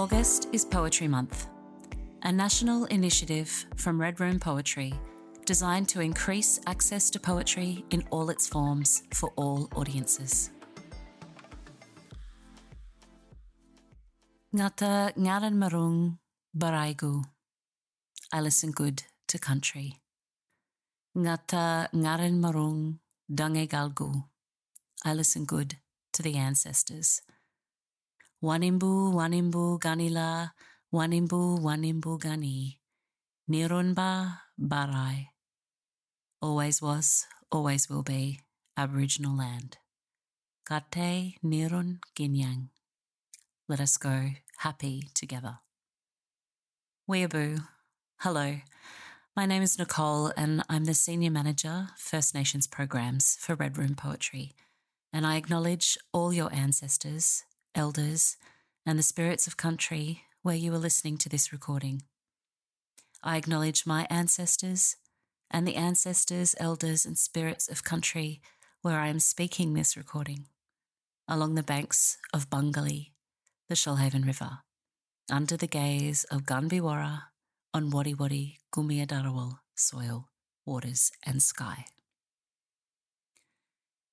August is Poetry Month, a national initiative from Red Room Poetry designed to increase access to poetry in all its forms for all audiences. Ngata Ngaran Marung Baraigu. I listen good to country. Ngata Ngaran Marung Dangegalgu. I listen good to the ancestors. Wanimbu, Wanimbu, Ganila, Wanimbu, Wanimbu, Gani, Nirunba, Barai. Always was, always will be Aboriginal land. Kate Nirun Ginyang. Let us go happy together. Weeaboo. Hello. My name is Nicole, and I'm the Senior Manager, First Nations Programs for Red Room Poetry. And I acknowledge all your ancestors, elders, and the spirits of country where you are listening to this recording. I acknowledge my ancestors and the ancestors, elders, and spirits of country where I am speaking this recording, along the banks of Bungali, the Shoalhaven River, under the gaze of Gunbiwara on Wadi Wadi Gumia Darawal soil, waters, and sky.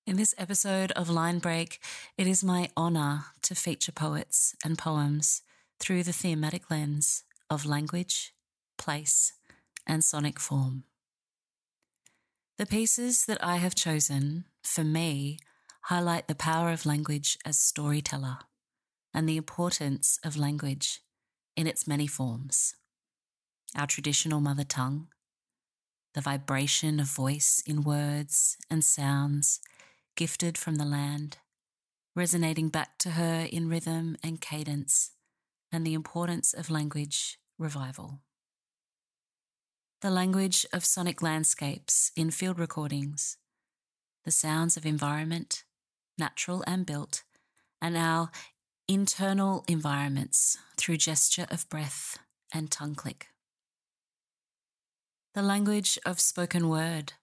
In this episode of Line Break, it is my honour to feature poets and poems through the thematic lens of language, place, and sonic form. The pieces that I have chosen, for me, highlight the power of language as storyteller and the importance of language in its many forms. Our traditional mother tongue, the vibration of voice in words and sounds gifted from the land, resonating back to her in rhythm and cadence, and the importance of language revival. The language of sonic landscapes in field recordings, the sounds of environment, natural and built, and our internal environments through gesture of breath and tongue click. The language of spoken word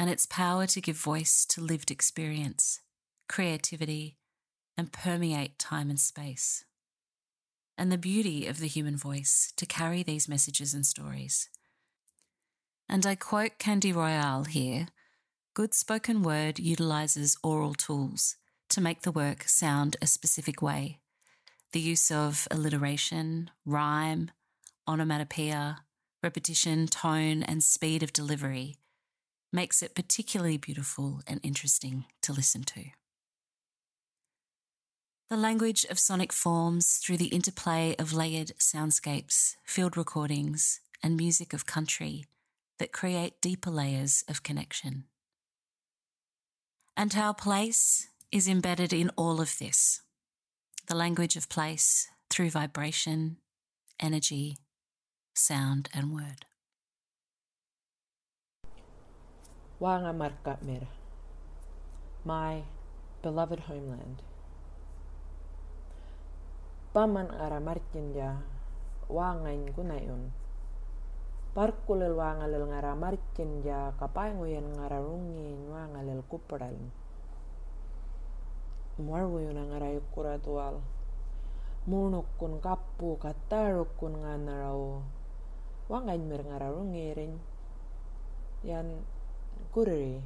and its power to give voice to lived experience, creativity, and permeate time and space. And the beauty of the human voice to carry these messages and stories. And I quote Candy Royalle here good spoken word utilizes aural tools to make the work sound a specific way. The use of alliteration, rhyme, onomatopoeia, repetition, tone, and speed of delivery makes it particularly beautiful and interesting to listen to. The language of sonic forms through the interplay of layered soundscapes, field recordings, and music of country that create deeper layers of connection. And how place is embedded in all of this the language of place through vibration, energy, sound, and word. Wanga Markatmer, my beloved homeland. Paman ara aramartin wanga in kunayun. Parkulil wangalil ngaramartin ja kapainguyen ngararungin wangalil kupral. Muarwuyun ngarayukura tual. Munukkun kappu kattarukkun Wanga in mir ngararungirin. Yan Kurri.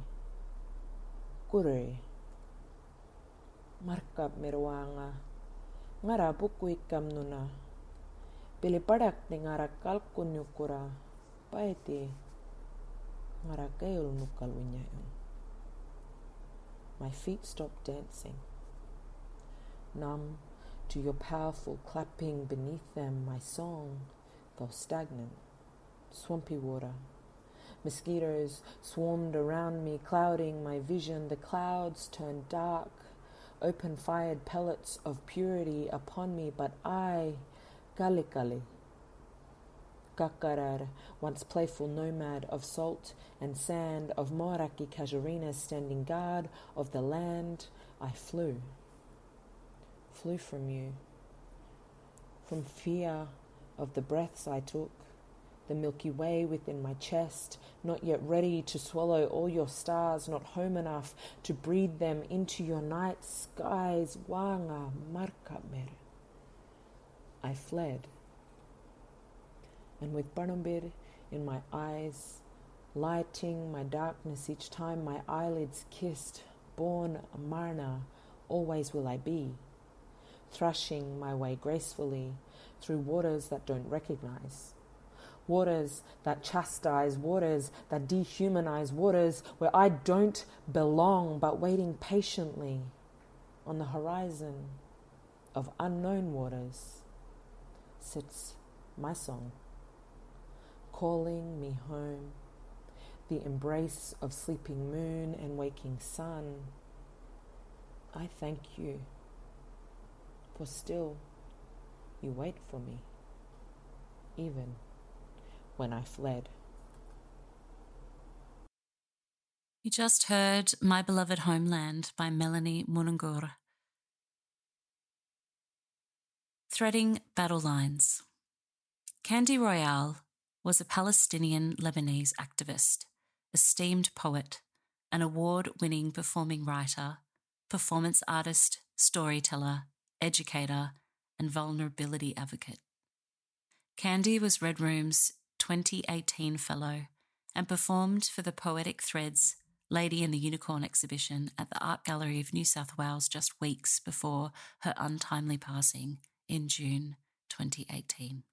Markap merwanga. Ngara buku ikam nuna. Pili padak ni ngara kalkun yukura. Paiti. Ngara keul nukal. My feet stopped dancing. Numb to your powerful clapping beneath them, my song fell stagnant. Swampy water Mosquitoes swarmed around me, clouding my vision. The clouds turned dark, open fired pellets of purity upon me, but I, Kalikali, Kakarar, once playful nomad of salt and sand, of Moaraki Casuarina, standing guard of the land, I flew. Flew from you. From fear of the breaths I took, the Milky Way within my chest, not yet ready to swallow all your stars, not home enough to breathe them into your night skies. Wanga marka mer. I fled. And with Parnambir in my eyes, lighting my darkness each time my eyelids kissed, born Marna, always will I be, thrashing my way gracefully through waters that don't recognize. Waters that chastise, waters that dehumanize, waters where I don't belong, but waiting patiently on the horizon of unknown waters sits my song, calling me home, the embrace of sleeping moon and waking sun. I thank you, for still you wait for me, even when I fled. You just heard My Beloved Homeland by Melanie Mununggurr. Threading Battle Lines. Candy Royalle was a Palestinian Lebanese activist, esteemed poet, an award winning performing writer, performance artist, storyteller, educator, and vulnerability advocate. Candy was Red Room's 2018 Fellow and performed for the Poetic Threads Lady and the Unicorn exhibition at the Art Gallery of New South Wales just weeks before her untimely passing in June 2018.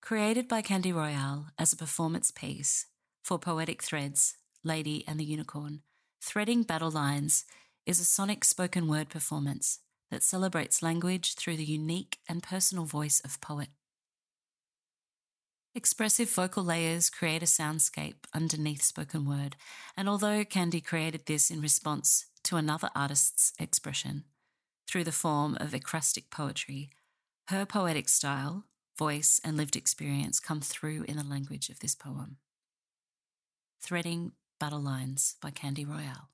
Created by Candy Royalle as a performance piece for Poetic Threads, Lady and the Unicorn, Threading Battle Lines is a sonic spoken word performance that celebrates language through the unique and personal voice of poet. Expressive vocal layers create a soundscape underneath spoken word, and although Candy created this in response to another artist's expression through the form of acrostic poetry, her poetic style, voice, and lived experience come through in the language of this poem. Threading Battle Lines by Candy Royalle.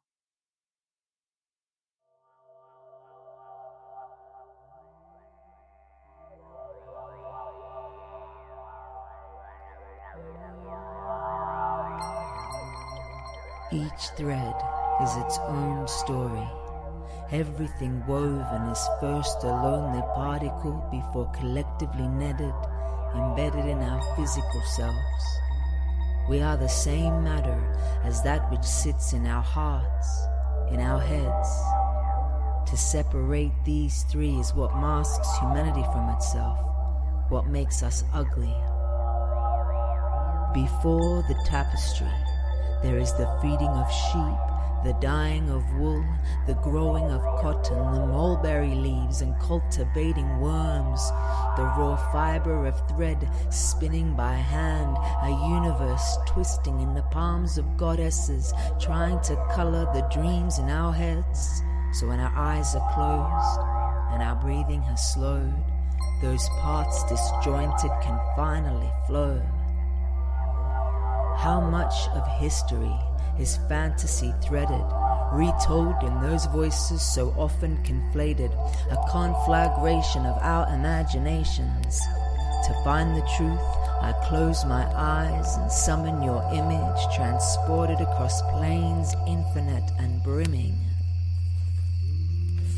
Each thread is its own story. Everything woven is first a lonely particle before collectively netted, embedded in our physical selves. We are the same matter as that which sits in our hearts, in our heads. To separate these three is what masks humanity from itself, what makes us ugly. Before the tapestry, there is the feeding of sheep, the dyeing of wool, the growing of cotton, the mulberry leaves, and cultivating worms, the raw fiber of thread spinning by hand, a universe twisting in the palms of goddesses, trying to color the dreams in our heads. So when our eyes are closed and our breathing has slowed, those parts disjointed can finally flow. How much of history is fantasy threaded, retold in those voices so often conflated, a conflagration of our imaginations. To find the truth, I close my eyes and summon your image, transported across plains infinite and brimming.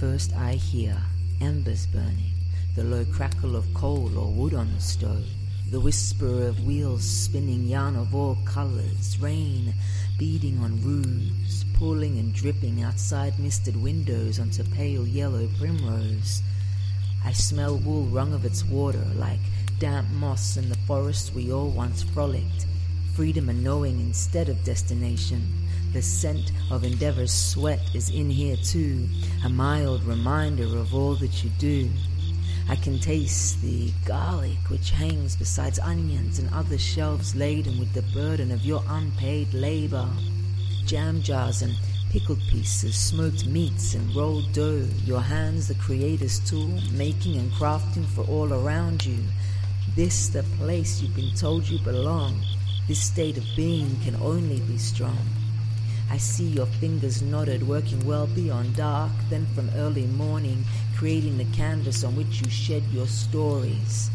First, I hear embers burning, the low crackle of coal or wood on the stove the whisper of wheels spinning yarn of all colors, rain beating on roofs, pooling and dripping outside misted windows onto pale yellow primrose. I smell wool wrung of its water like damp moss in the forest we all once frolicked. Freedom and knowing instead of destination. The scent of endeavor's sweat is in here too, a mild reminder of all that you do. I can taste the garlic which hangs beside onions and other shelves laden with the burden of your unpaid labor. Jam jars and pickled pieces, smoked meats and rolled dough, your hands the creator's tool, making and crafting for all around you. This the place you've been told you belong. This state of being can only be strong. I see your fingers knotted, working well beyond dark, then from early morning, creating the canvas on which you shed your stories.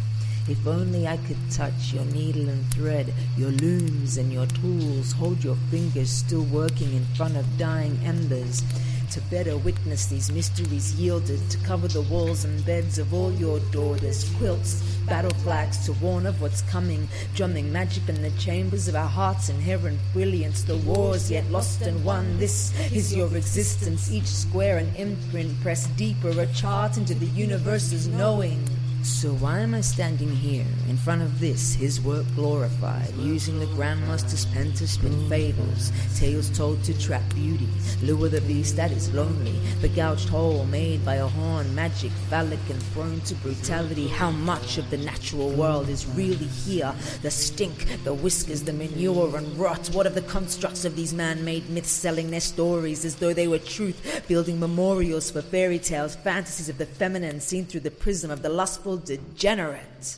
If only I could touch your needle and thread, your looms and your tools, hold your fingers still working in front of dying embers, to better witness these mysteries yielded to cover the walls and beds of all your daughters, quilts, battle flags to warn of what's coming, drumming magic in the chambers of our hearts, inherent brilliance, the wars yet lost and won. This is your existence, each square an imprint pressed deeper, a chart into the universe's knowing. So why am I standing here in front of this, his work glorified, using the Grandmaster's pen to spin fables, tales told to trap beauty, lure the beast that is lonely, the gouged hole made by a horn, magic, phallic and prone to brutality. How much of the natural world is really here? The stink, the whiskers, the manure and rot. What of the constructs of these man-made myths selling their stories as though they were truth, building memorials for fairy tales, fantasies of the feminine seen through the prism of the lustful degenerate.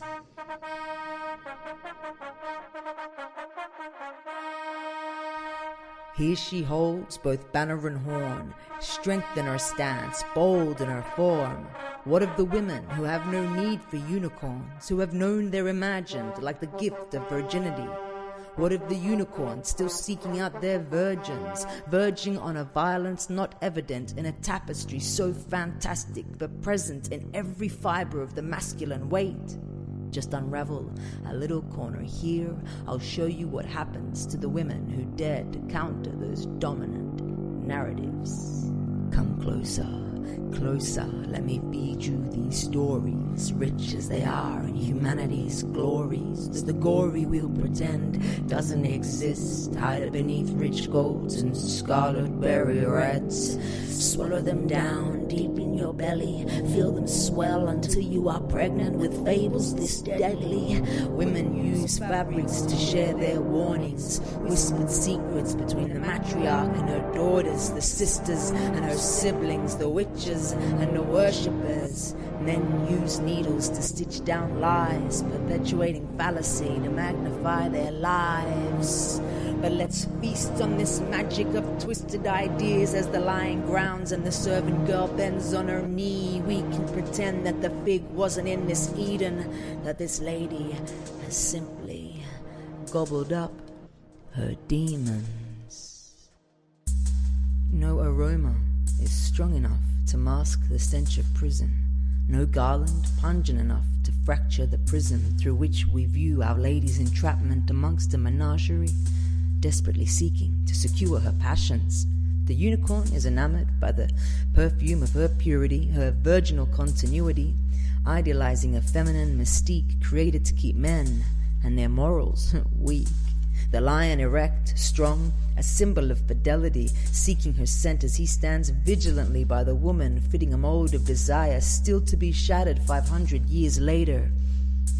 Here she holds both banner and horn, strength in her stance, bold in her form. What of the women who have no need for unicorns, who have known they're imagined like the gift of virginity? What of the unicorns still seeking out their virgins, verging on a violence not evident in a tapestry so fantastic but present in every fiber of the masculine weight? Just unravel a little corner here, I'll show you what happens to the women who dare to counter those dominant narratives. Come closer closer, let me feed you these stories, rich as they are in humanity's glories. The gory we'll pretend doesn't exist, hide beneath rich golds and scarlet berry reds. Swallow them down deep in your belly, feel them swell until you are pregnant with fables this deadly. Women use fabrics to share their warnings, whispered secrets between the matriarch and her daughters, the sisters and her siblings, the witches and the worshippers. Men use needles to stitch down lies, perpetuating fallacy to magnify their lives. But let's feast on this magic of twisted ideas as the lion grounds and the servant girl bends on her knee. We can pretend that the fig wasn't in this Eden, that this lady has simply gobbled up her demons. No aroma is strong enough to mask the stench of prison. No garland pungent enough to fracture the prism through which we view Our Lady's entrapment amongst a menagerie, desperately seeking to secure her passions. The unicorn is enamored by the perfume of her purity, her virginal continuity, idealizing a feminine mystique created to keep men and their morals weak. The lion erect, strong, a symbol of fidelity, seeking her scent as he stands vigilantly by the woman, fitting a mold of desire still to be shattered 500 years later.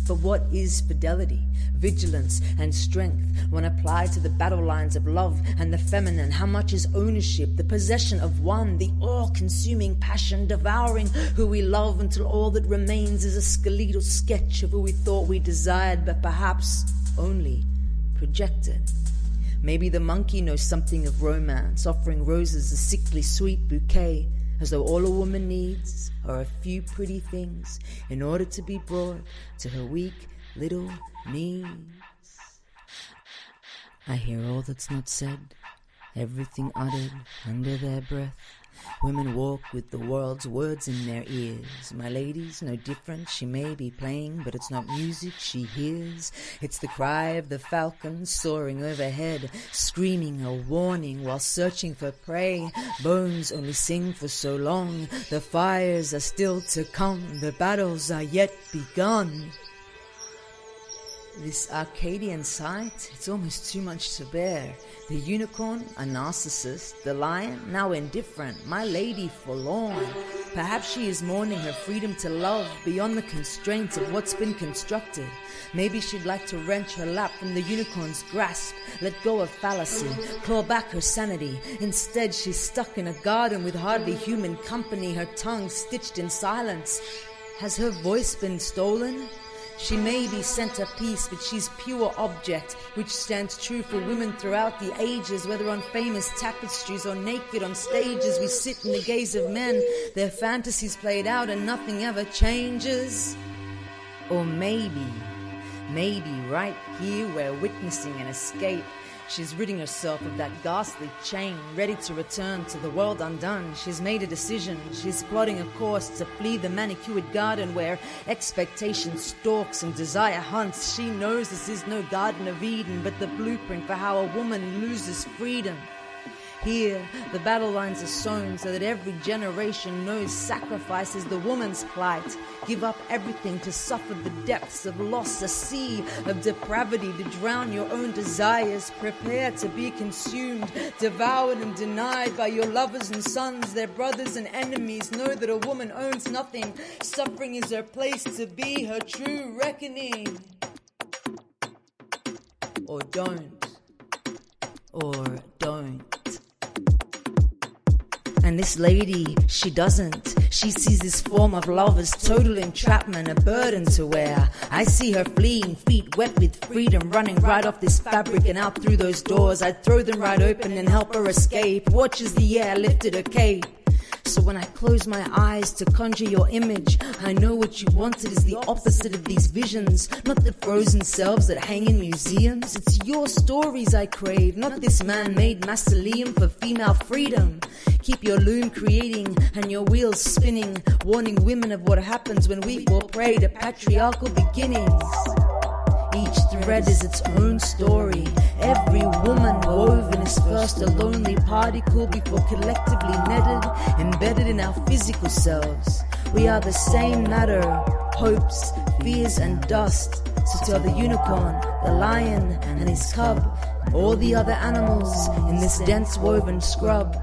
But what is fidelity, vigilance, and strength when applied to the battle lines of love and the feminine? How much is ownership, the possession of one, the all consuming passion, devouring who we love until all that remains is a skeletal sketch of who we thought we desired, but perhaps only projected. Maybe the monkey knows something of romance, offering roses a sickly sweet bouquet, as though all a woman needs are a few pretty things in order to be brought to her weak little knees. I hear all that's not said, everything uttered under their breath. Women walk with the world's words in their ears. My lady's no different. She may be playing, but it's not music she hears. It's the cry of the falcon soaring overhead, screaming a warning while searching for prey. Bones only sing for so long. The fires are still to come. The battles are yet begun. This Arcadian sight, it's almost too much to bear. The unicorn, a narcissist, the lion, now indifferent, my lady forlorn. Perhaps she is mourning her freedom to love beyond the constraints of what's been constructed. Maybe she'd like to wrench her lap from the unicorn's grasp, let go of fallacy, claw back her sanity. Instead, she's stuck in a garden with hardly human company, her tongue stitched in silence. Has her voice been stolen? She may be centerpiece, but she's pure object, which stands true for women throughout the ages, whether on famous tapestries or naked on stages. We sit in the gaze of men, their fantasies played out, and nothing ever changes. Or maybe, maybe right here we're witnessing an escape She's ridding herself of that ghastly chain, ready to return to the world undone. She's made a decision. She's plotting a course to flee the manicured garden where expectation stalks and desire hunts. She knows this is no Garden of Eden, but the blueprint for how a woman loses freedom. Here, the battle lines are sown so that every generation knows sacrifice is the woman's plight. Give up everything to suffer the depths of loss, a sea of depravity to drown your own desires. Prepare to be consumed, devoured and denied by your lovers and sons, their brothers and enemies. Know that a woman owns nothing. Suffering is her place to be, her true reckoning. Or don't. Or don't. And this lady, she doesn't. She sees this form of love as total entrapment, a burden to wear. I see her fleeing, feet wet with freedom, running right off this fabric and out through those doors. I'd throw them right open and help her escape. Watches the air lifted her cape. So when I close my eyes to conjure your image, I know what you wanted is the opposite of these visions, not the frozen selves that hang in museums. It's your stories I crave, not this man made mausoleum for female freedom. Keep your loom creating and your wheels spinning, warning women of what happens when we fall prey to patriarchal beginnings. Each thread is its own story. Every woman woven is first a lonely particle before collectively netted, embedded in our physical selves. We are the same matter, hopes, fears, and dust. So tell the unicorn, the lion, and his cub, all the other animals in this dense woven scrub,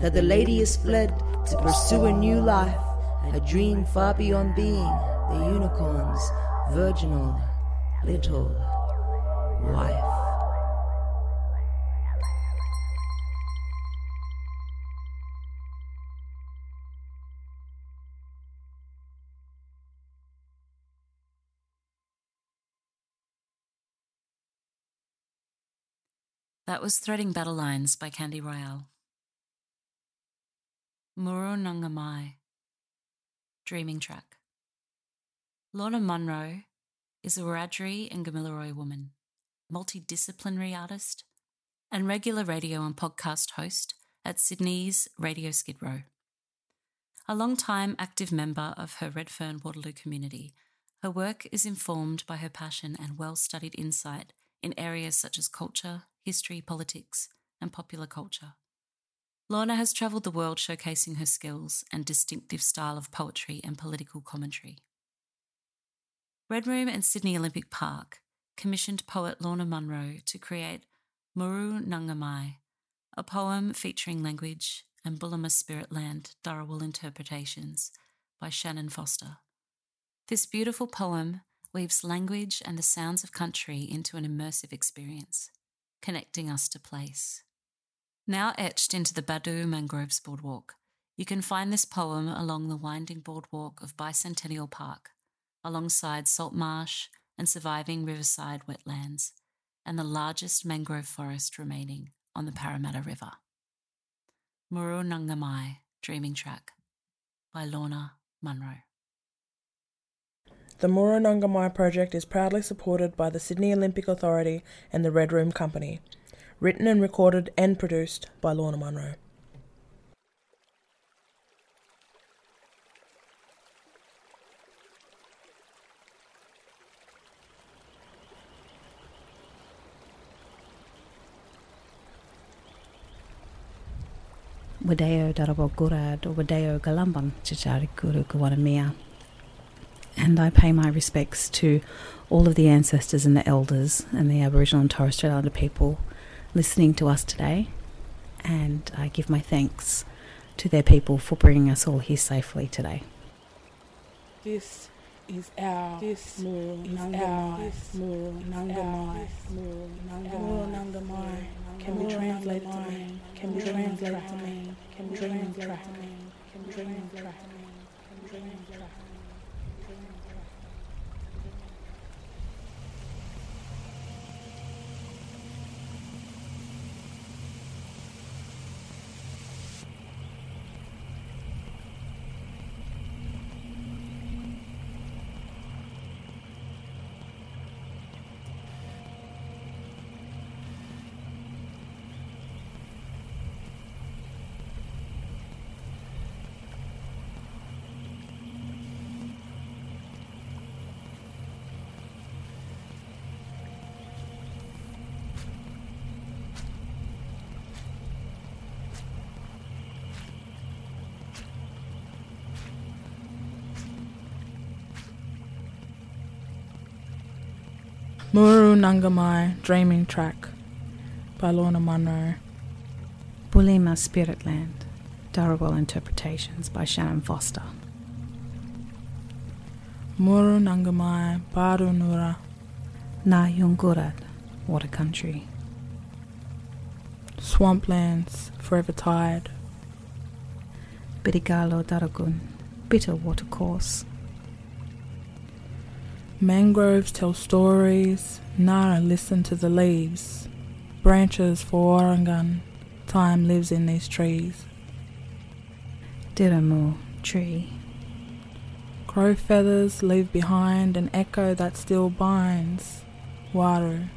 that the lady has fled to pursue a new life, a dream far beyond being the unicorn's virginal little wife. That was Threading Battle Lines by Candy Royalle. Muru Nunga Mai, Dreaming Track. Lorna Munro is a Wiradjuri and Gamilaroi woman, multidisciplinary artist, and regular radio and podcast host at Sydney's Radio Skid Row. A long-time active member of her Redfern Waterloo community, her work is informed by her passion and well studied insight in areas such as culture, history, politics, and popular culture. Lorna has travelled the world showcasing her skills and distinctive style of poetry and political commentary. Red Room and Sydney Olympic Park commissioned poet Lorna Munro to create Muru Nunga Mai, a poem featuring language and Bulama Spirit Land Dharawal interpretations by Shannon Foster. This beautiful poem weaves language and the sounds of country into an immersive experience, connecting us to place. Now etched into the Badu Mangroves Boardwalk, you can find this poem along the winding boardwalk of Bicentennial Park alongside salt marsh and surviving riverside wetlands, and the largest mangrove forest remaining on the Parramatta River. Muru Nunga Mai Dreaming Track by Lorna Munro. The Muru Nunga Mai project is proudly supported by the Sydney Olympic Authority and the Red Room Company. Written and recorded and produced by Lorna Munro. Wadeo Darabogurad or Wadeo Galambang Chicharikuru Kawanamia. And I pay my respects to all of the ancestors and the elders and the Aboriginal and Torres Strait Islander people listening to us today. And I give my thanks to their people for bringing us all here safely today. This is our this Muru is our Muru Nunga Mai Muru Nunga Mai can be translated to mean? Can be translated to mean? can be translated to mean? can be translated to mean? can be translated to mean Muru Nunga Mai Dreaming Track by Lorna Munro. Bulima Spirit Land, Dharawal Interpretations by Shannon Foster. Muru Nunga Mai Baru Nura. Na Yungurat, Water Country. Swamplands Forever Tired. Bidigalo Daragun, Bitter Watercourse. Mangroves tell stories, Nara listen to the leaves. Branches for Orangan, time lives in these trees. Diramu Tree. Crow feathers leave behind an echo that still binds. Waru.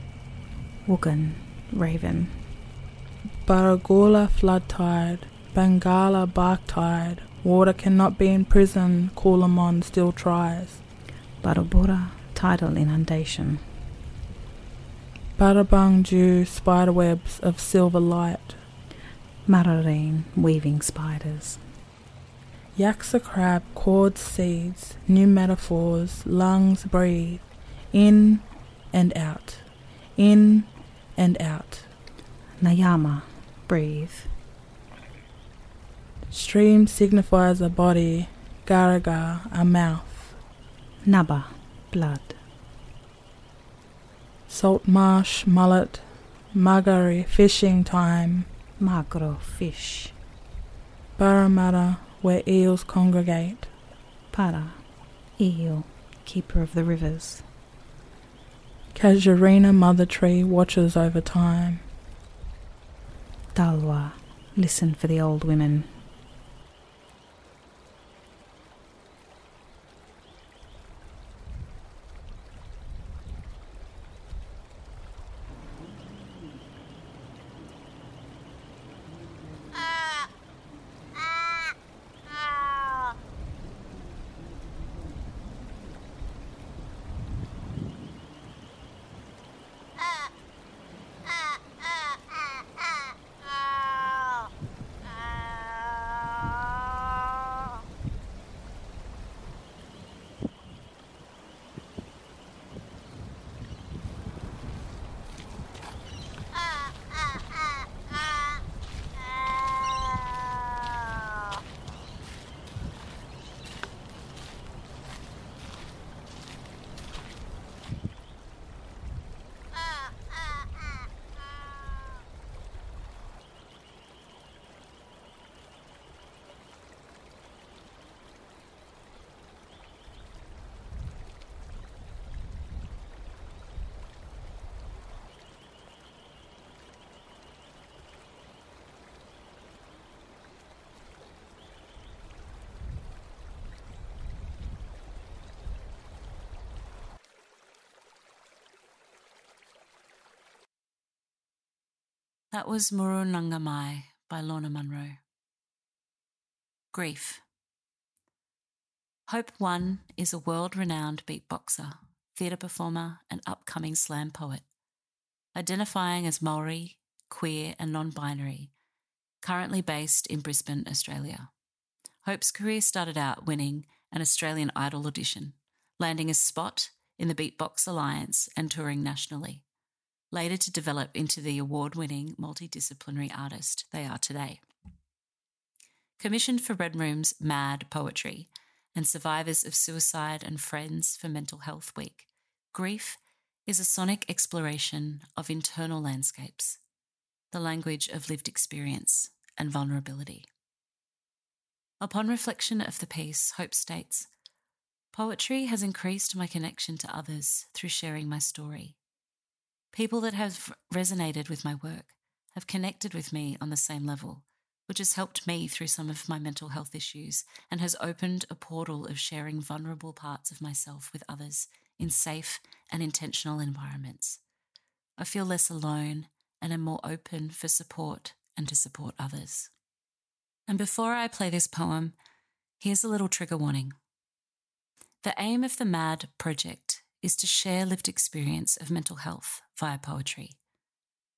Wugan Raven. Baragula flood tide, Bangala bark tide. Water cannot be in prison, Coolamon still tries. Barabura Tidal Inundation. Barabang dew spiderwebs of silver light. Mararine Weaving Spiders. Yaksa crab cords seeds, new metaphors, lungs breathe, in and out, in and out. Nayama Breathe. Stream signifies a body, Garaga a mouth. Naba Blood. Salt marsh mullet, Muggery fishing time, Magro Fish. Parramatta where eels congregate. Para Eel Keeper of the Rivers. Casuarina mother tree watches over time. Dalwa Listen for the Old Women. That was Muru Nunga Mai by Lorna Munro. Grief. Hope One is a world renowned beatboxer, theatre performer, and upcoming slam poet. Identifying as Maori, queer, and non binary, currently based in Brisbane, Australia. Hope's career started out winning an Australian Idol audition, landing a spot in the Beatbox Alliance and touring nationally later to develop into the award winning multidisciplinary artist they are today. Commissioned for Red Room's Mad Poetry and Survivors of Suicide and Friends for Mental Health Week, Grief is a sonic exploration of internal landscapes, the language of lived experience and vulnerability. Upon reflection of the piece, Hope states Poetry has increased my connection to others through sharing my story People that have resonated with my work have connected with me on the same level, which has helped me through some of my mental health issues and has opened a portal of sharing vulnerable parts of myself with others in safe and intentional environments. I feel less alone and am more open for support and to support others. And before I play this poem, here's a little trigger warning. The aim of the MAD project is to share lived experience of mental health via poetry.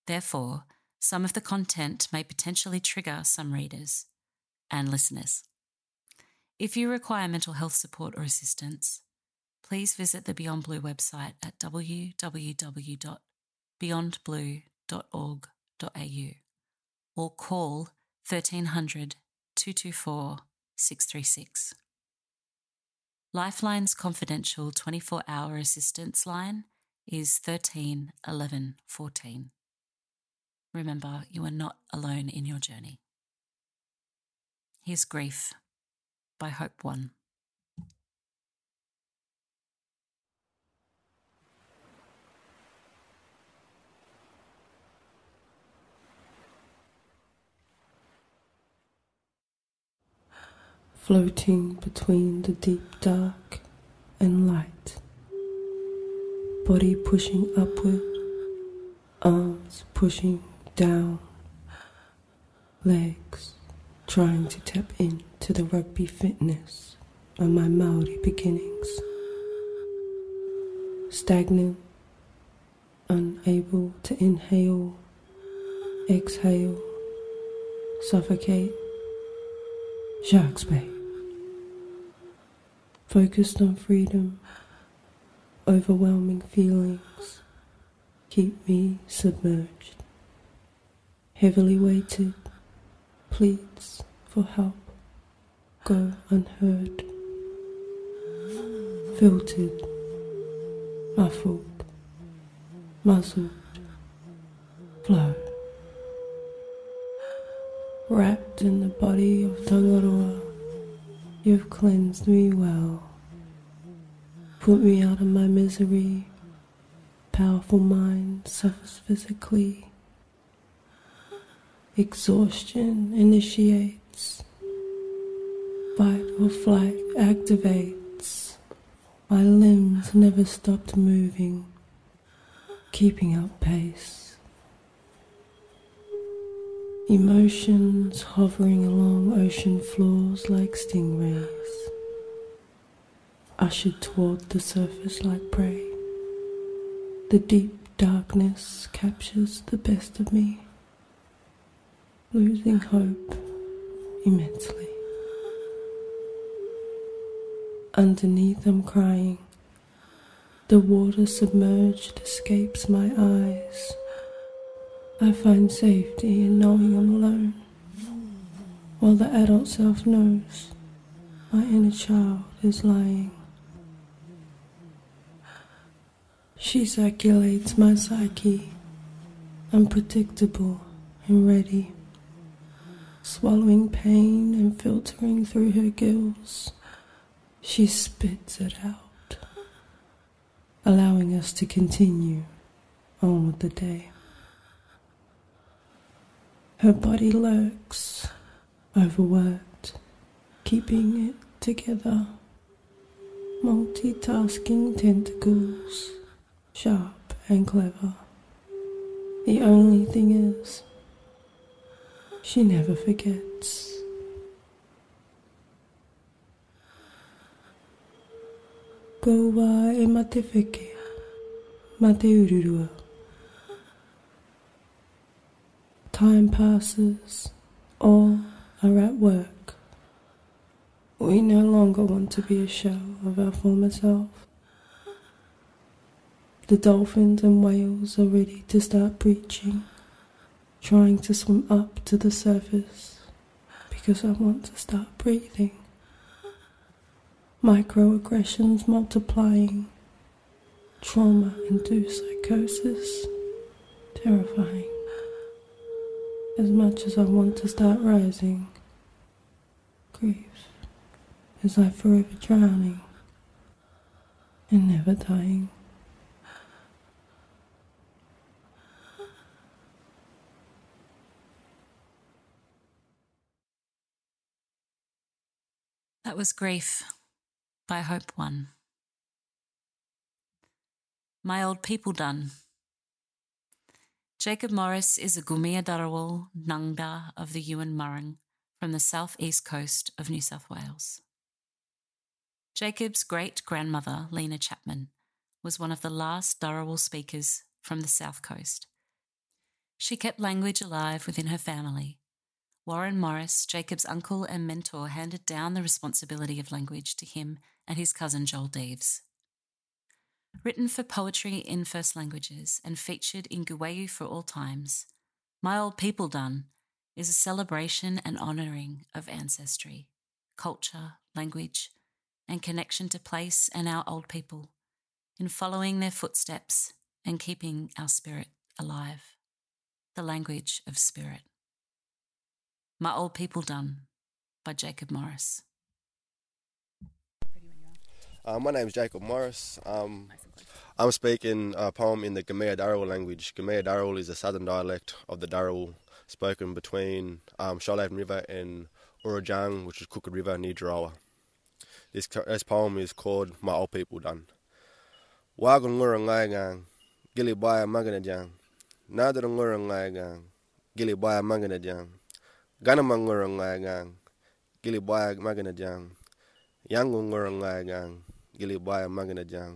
Therefore, some of the content may potentially trigger some readers and listeners. If you require mental health support or assistance, please visit the Beyond Blue website at www.beyondblue.org.au or call 1300 224 636. Lifeline's confidential 24 hour assistance line is 13 11 14. Remember, you are not alone in your journey. Here's Grief by Hope One. Floating between the deep dark and light. Body pushing upward, arms pushing down, legs trying to tap into the rugby fitness of my Maori beginnings. Stagnant, unable to inhale, exhale, suffocate, Sharks Bay. Focused on freedom, overwhelming feelings keep me submerged. Heavily weighted, pleads for help go unheard. Filtered, muffled, muzzled, flow wrapped in the body of Tangaroa. You've cleansed me well, put me out of my misery. Powerful mind suffers physically. Exhaustion initiates. Fight or flight activates. My limbs never stopped moving, keeping up pace emotions hovering along ocean floors like stingrays, ushered toward the surface like prey. The deep darkness captures the best of me, losing hope immensely. Underneath, I'm crying. The water submerged escapes my eyes. I find safety in knowing I'm alone, while the adult self knows my inner child is lying. She circulates my psyche, unpredictable and ready, swallowing pain and filtering through her gills. She spits it out, allowing us to continue on with the day. Her body lurks, overworked, keeping it together. Multitasking tentacles, sharp and clever. The only thing is, she never forgets. Ko wā e mate mate ururua. Time passes, all are at work. We no longer want to be a shell of our former self. The dolphins and whales are ready to start breaching, trying to swim up to the surface because I want to start breathing. Microaggressions multiplying, trauma induced psychosis, terrifying. As much as I want to start rising, grief is like forever drowning and never dying. That was Grief by Hope One. My Old People Done Jacob Morris is a Gumia Darawal Nangda of the Yuin Murrung from the southeast coast of New South Wales. Jacob's great grandmother, Lena Chapman, was one of the last Darawal speakers from the south coast. She kept language alive within her family. Warren Morris, Jacob's uncle and mentor, handed down the responsibility of language to him and his cousin Joel Deves. Written for poetry in First Languages and featured in Guwayu for all times, My Old People Done is a celebration and honouring of ancestry, culture, language, and connection to place and our old people in following their footsteps and keeping our spirit alive. The language of spirit. My Old People Done by Jacob Morris. Uh, my name is Jacob Morris. Um, I'm speaking a poem in the Gamea Darrell language. Gamea Darrell is a southern dialect of the Darrell spoken between um, Shoalhaven River and Urujang, which is Crooked River near Jarawa. This, this poem is called My Old People Done. Wagon Ngurangaigang, Gili Baya Maganajang, Nadar Ngurangaigang, Gili Baya Maganajang, Ganamangurangaigang, Gili Baya Maganajang, Yangu Ngurangaigang, Gili Baya Maganajang,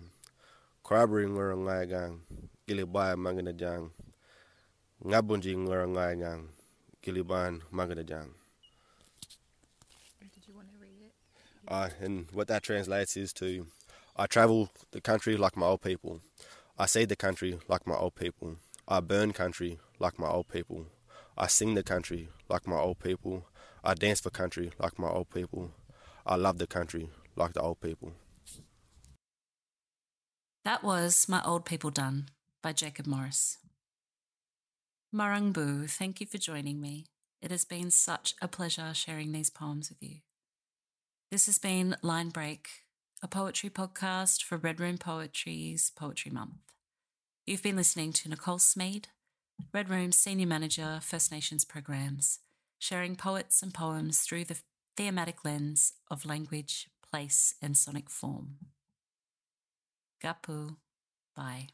Krabri Ngurangaigang, Gili Baya Maganajang, Ngabunji Ngurangaigang, Gili Ban Maganajang. Uh, and what that translates is to I travel the country like my old people. I see the country like my old people. I burn country like my old people. I sing the country like my old people. I dance for country like my old people. I love the country like the old people. That was My Old People Done by Jacob Morris. Marangbu, thank you for joining me. It has been such a pleasure sharing these poems with you. This has been Line Break, a poetry podcast for Red Room Poetry's Poetry Month. You've been listening to Nicole Smede, Red Room's Senior Manager, First Nations Programs, sharing poets and poems through the thematic lens of language, place, and sonic form. Gapu. Bye.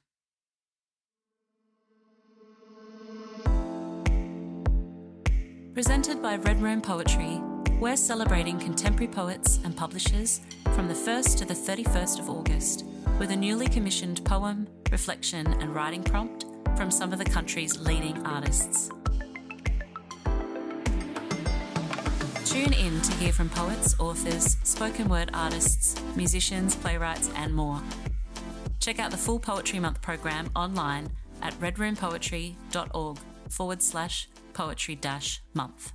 Presented by Red Room Poetry, we're celebrating contemporary poets and publishers from the 1st to the 31st of August with a newly commissioned poem, reflection, and writing prompt from some of the country's leading artists. Tune in to hear from poets, authors, spoken word artists, musicians, playwrights, and more. Check out the full Poetry Month program online at redroompoetry.org forward slash poetry dash month.